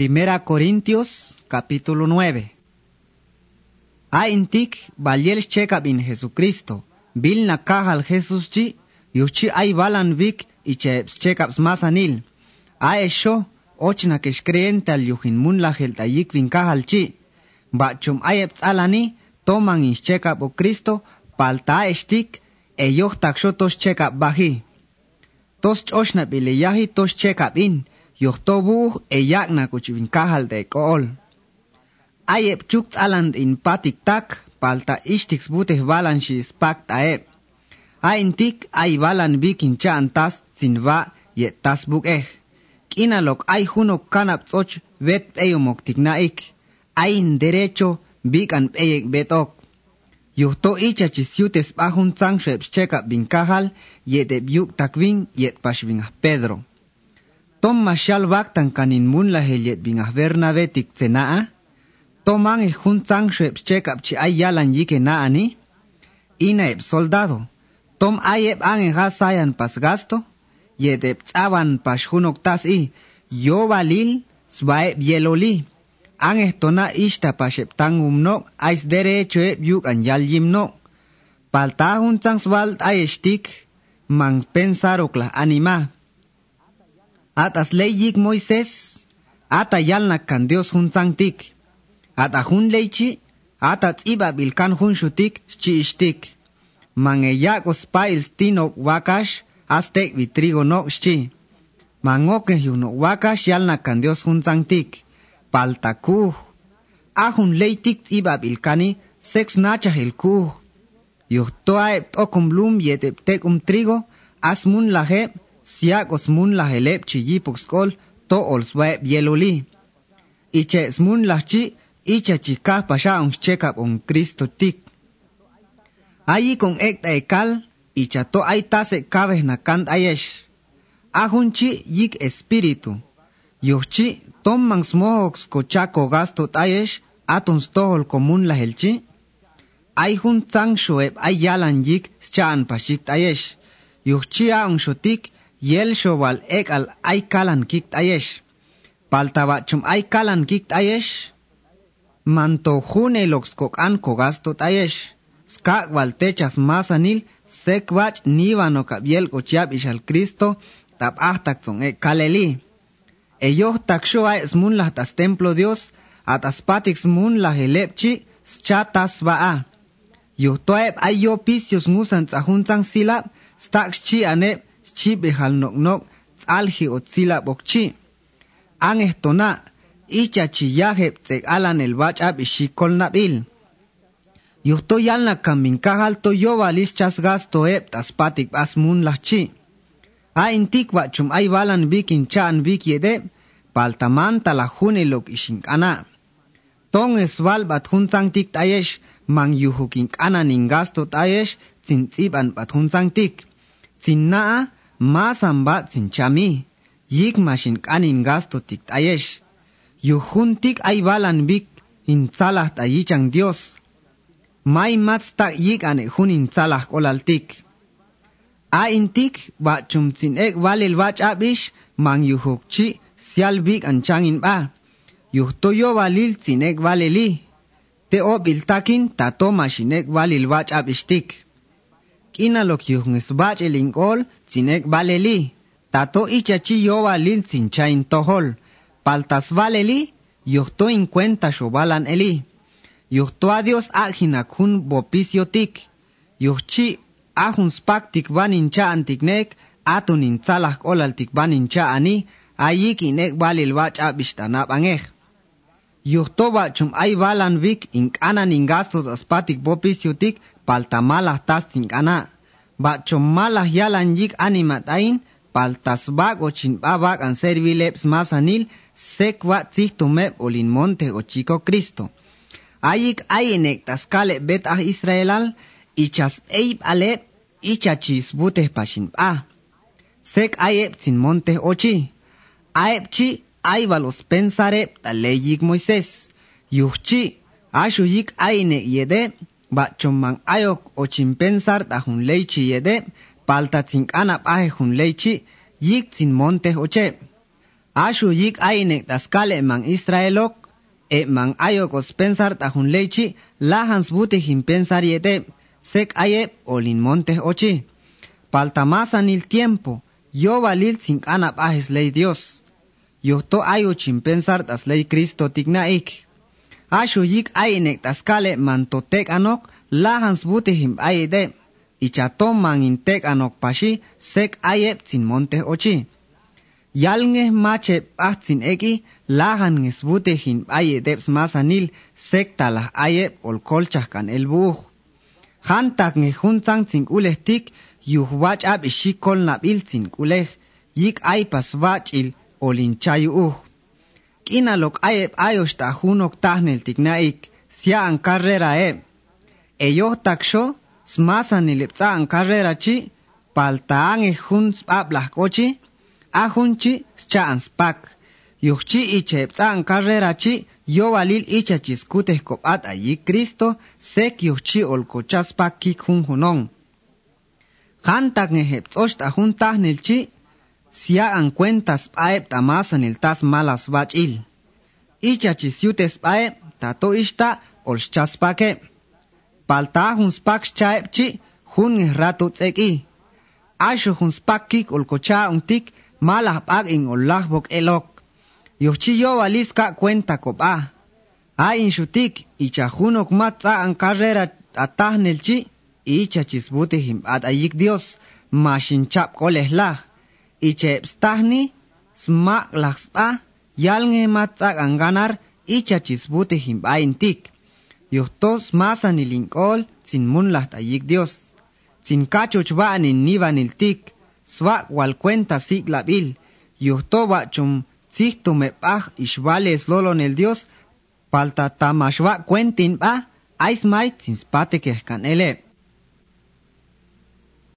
Primera Corintios capítulo 9. Aintik balyel chekab in Jesucristo, bil na kahal Jesus chi, yuchi ay balan vik iche chekab masanil. A esho, och na keshkreente al yuhin mun la geltayik vin kahal chi. Ba chum ayep alani, toman is chekab o Cristo, palta estik, e yoh takshotos chekab bahi. Tos choshna bile yahi tos chekab in, yohtobu e yakna kahal de kool. Ayep chukt aland in patik tak, palta ishtix buteh balan shis pakt aep. Aintik ay balan bikin chaan tas sinva ye tas buk eh. Kinalok ay hunok kanap tsoch vet eyomok tiknaik. Ain derecho bikan peyek betok. Yuhto icha chisiutes bahun tsang shep cheka bin kahal yet ebyuk takwin yet pashvin Pedro. Tom mashal wak tan kanin mun la helyet bin ahverna naa. Tom Toman e jun tsang shep chekap chi ayalan yike naani. Ina ep soldado. Tom ayep an en hasayan pas gasto. Yedep tsaban pas junok tas i. Yo balil svaep yeloli. An estona ishta pashep tang umnok. Ais derecho ep yuk an yal yimnok. Palta jun tsang svalt ayestik. Mang pensarok la anima. atas leyik Moises, ata yalnakan Dios hunzantik, ata hun leichi, ata tziba bilkan hun shutik, shchi ishtik. Man eyak ospails wakash, aztek vitrigo nok shchi. Man okeh yun wakash yalnakan Dios hunzantik, paltakuh. Ahun leitik tziba bilkani, sex nachah el kuh. Yuhtoa ept okum lum yet ept um trigo, asmun lahep, siak osmun la helep chi yipuk skol to ol swe bieloli. Iche smun la chi icha chi ka pasha un chekap un Cristo tik. Ayi con ek ta ekal icha to ay tase kabe na kant ayesh. Ahun chi yik espiritu. Yochi tom mang smohox ko chako gasto tayesh atun stohol komun la helchi. Ay hun tang shoeb ay yalan yik chan pashik tayesh. Yochi a un shotik yel showal ek al ay kalan kikt ayesh. Paltaba chum ay kalan kikt ayesh. Manto june lox kok an kogasto ayesh. Skak wal techas masanil sekwach nivano kabiel kochiab ishal Cristo tap ahtak son ek kaleli. Ellos taksho ay smun las tas templo Dios atas patik smun la helepchi chatas vaa. Yo toeb ay yo pisios ngusan tsahuntan silap stak chi anep chi behal nok nok alhi o tsila bok. Ang esto icha chi yaheb tek alan el bach ab ishi. Yuhto yal na kamin to yo valis chas gas to eb tas patik bas mun. Lah a intik wa ay valan vikin cha an vik yede, pal taman la hune lok ishin kana. Tong es val bat hun sang tayesh, mang yuhu kin tayesh, tsin tsiban bat hun sang masamba sinchami, yik mashin kanin gasto tik tayesh. Yuhun tik aibalan bik in tsalah dios. Mai mats ta yik ane hun in tsalah a intik ba chum tsin ek valil ba chabish mang yuhuk chi sial bik an ba. Yuh toyo valil tsin ek valili te obiltakin biltakin tato mashin ek valil ba tik ina lo kyu ngis ba che ling ol chinek baleli ta to i cha chi yo ba sin cha in to hol. Pal tas baleli yo in cuenta shobalan eli yo to a dios a hina tik. Yo chi a hun spak tik ban in cha an tik nek a tu ba cha ani a yi ki nek balil ba cha bishta na ban ba chum ay balan vik ink anan ingastos aspatik bopis yutik paltamalah tas tinkana. Ba chum malah yalan yik animat ain paltas bag o chin babak an servileps masanil sekwa tzihtumeb olin monte o chico Cristo. Ayik ayenek taskale bet ah Israelal ichas eib alep ichachis buteh pashin ah. Sek ayep sin monte ochi. Aep chi ayvalos pensare taleyik Moisés. Yuchi ashuyik ayne yede ba chomman ayok ochin pensar ta hun leichi yede palta tzinkana paje hun leichi yik sin monte oche. Ashu yik ainek taskale man Israelok, e man ayokos pensar tahun leichi, lahans butihim pensar yete, sek aye olin montes ochi. Paltamasan il tiempo, yo valil sin anap ajes ley Dios. Yo to ayo chin pensar tas ley Cristo tignaik. ashu yik ainek taskale mantotek anok lahans butihim aide ichatom mangintek anok pashi sek ayep sin monte ochi. Yalnge mache ahtsin eki lahan ngesbutehin aye deps masanil sektalah aye olkolchahkan el buh. Hantak ngejuntzan zin ulehtik yuhwach ab ishikol nabil zin uleh yik aypas wachil olinchayu uh. Kina lok aye ayos ta hunok tahnel tiknaik, sia an carrera e. Eyoh taksho, smasanil ipta an carrera chi, paltaan e hun spablah kochi, ahunchi cha'an spak. Yuchchi icheptan carrera chi yo valil ichachis kuteh kopat allí Cristo sek yuchchi olkochas pakik hun hunon. Hantak ngeheptsocht ahun tahnil si hagan cuentas paep tamasan el tas malas bachil. Icha chisiutes paep tato ishta olchas pake. Palta hun spak chaep rato tseki. Ashu hunspakik spak kik olkocha un malas pag in olajbok elok. Yochi yo valiska cuenta kopa. A inshutik icha hunok matza an carrera atahnel ichachisbute icha him at ayik dios. Mashin chap kolehlah. Iche stahni sma lah spa yalnge matza an ganar icha chisbute him aintik. Yohtos masa nilinkol sin mun lah ayik Dios. Sin kachoch ba anin nivanil tik. swa wal cuenta sigla bil, yuhtoba chum sihtu me pah ishvales el Dios, palta tamashwa cuentin ba, ais mait sin spate que ele.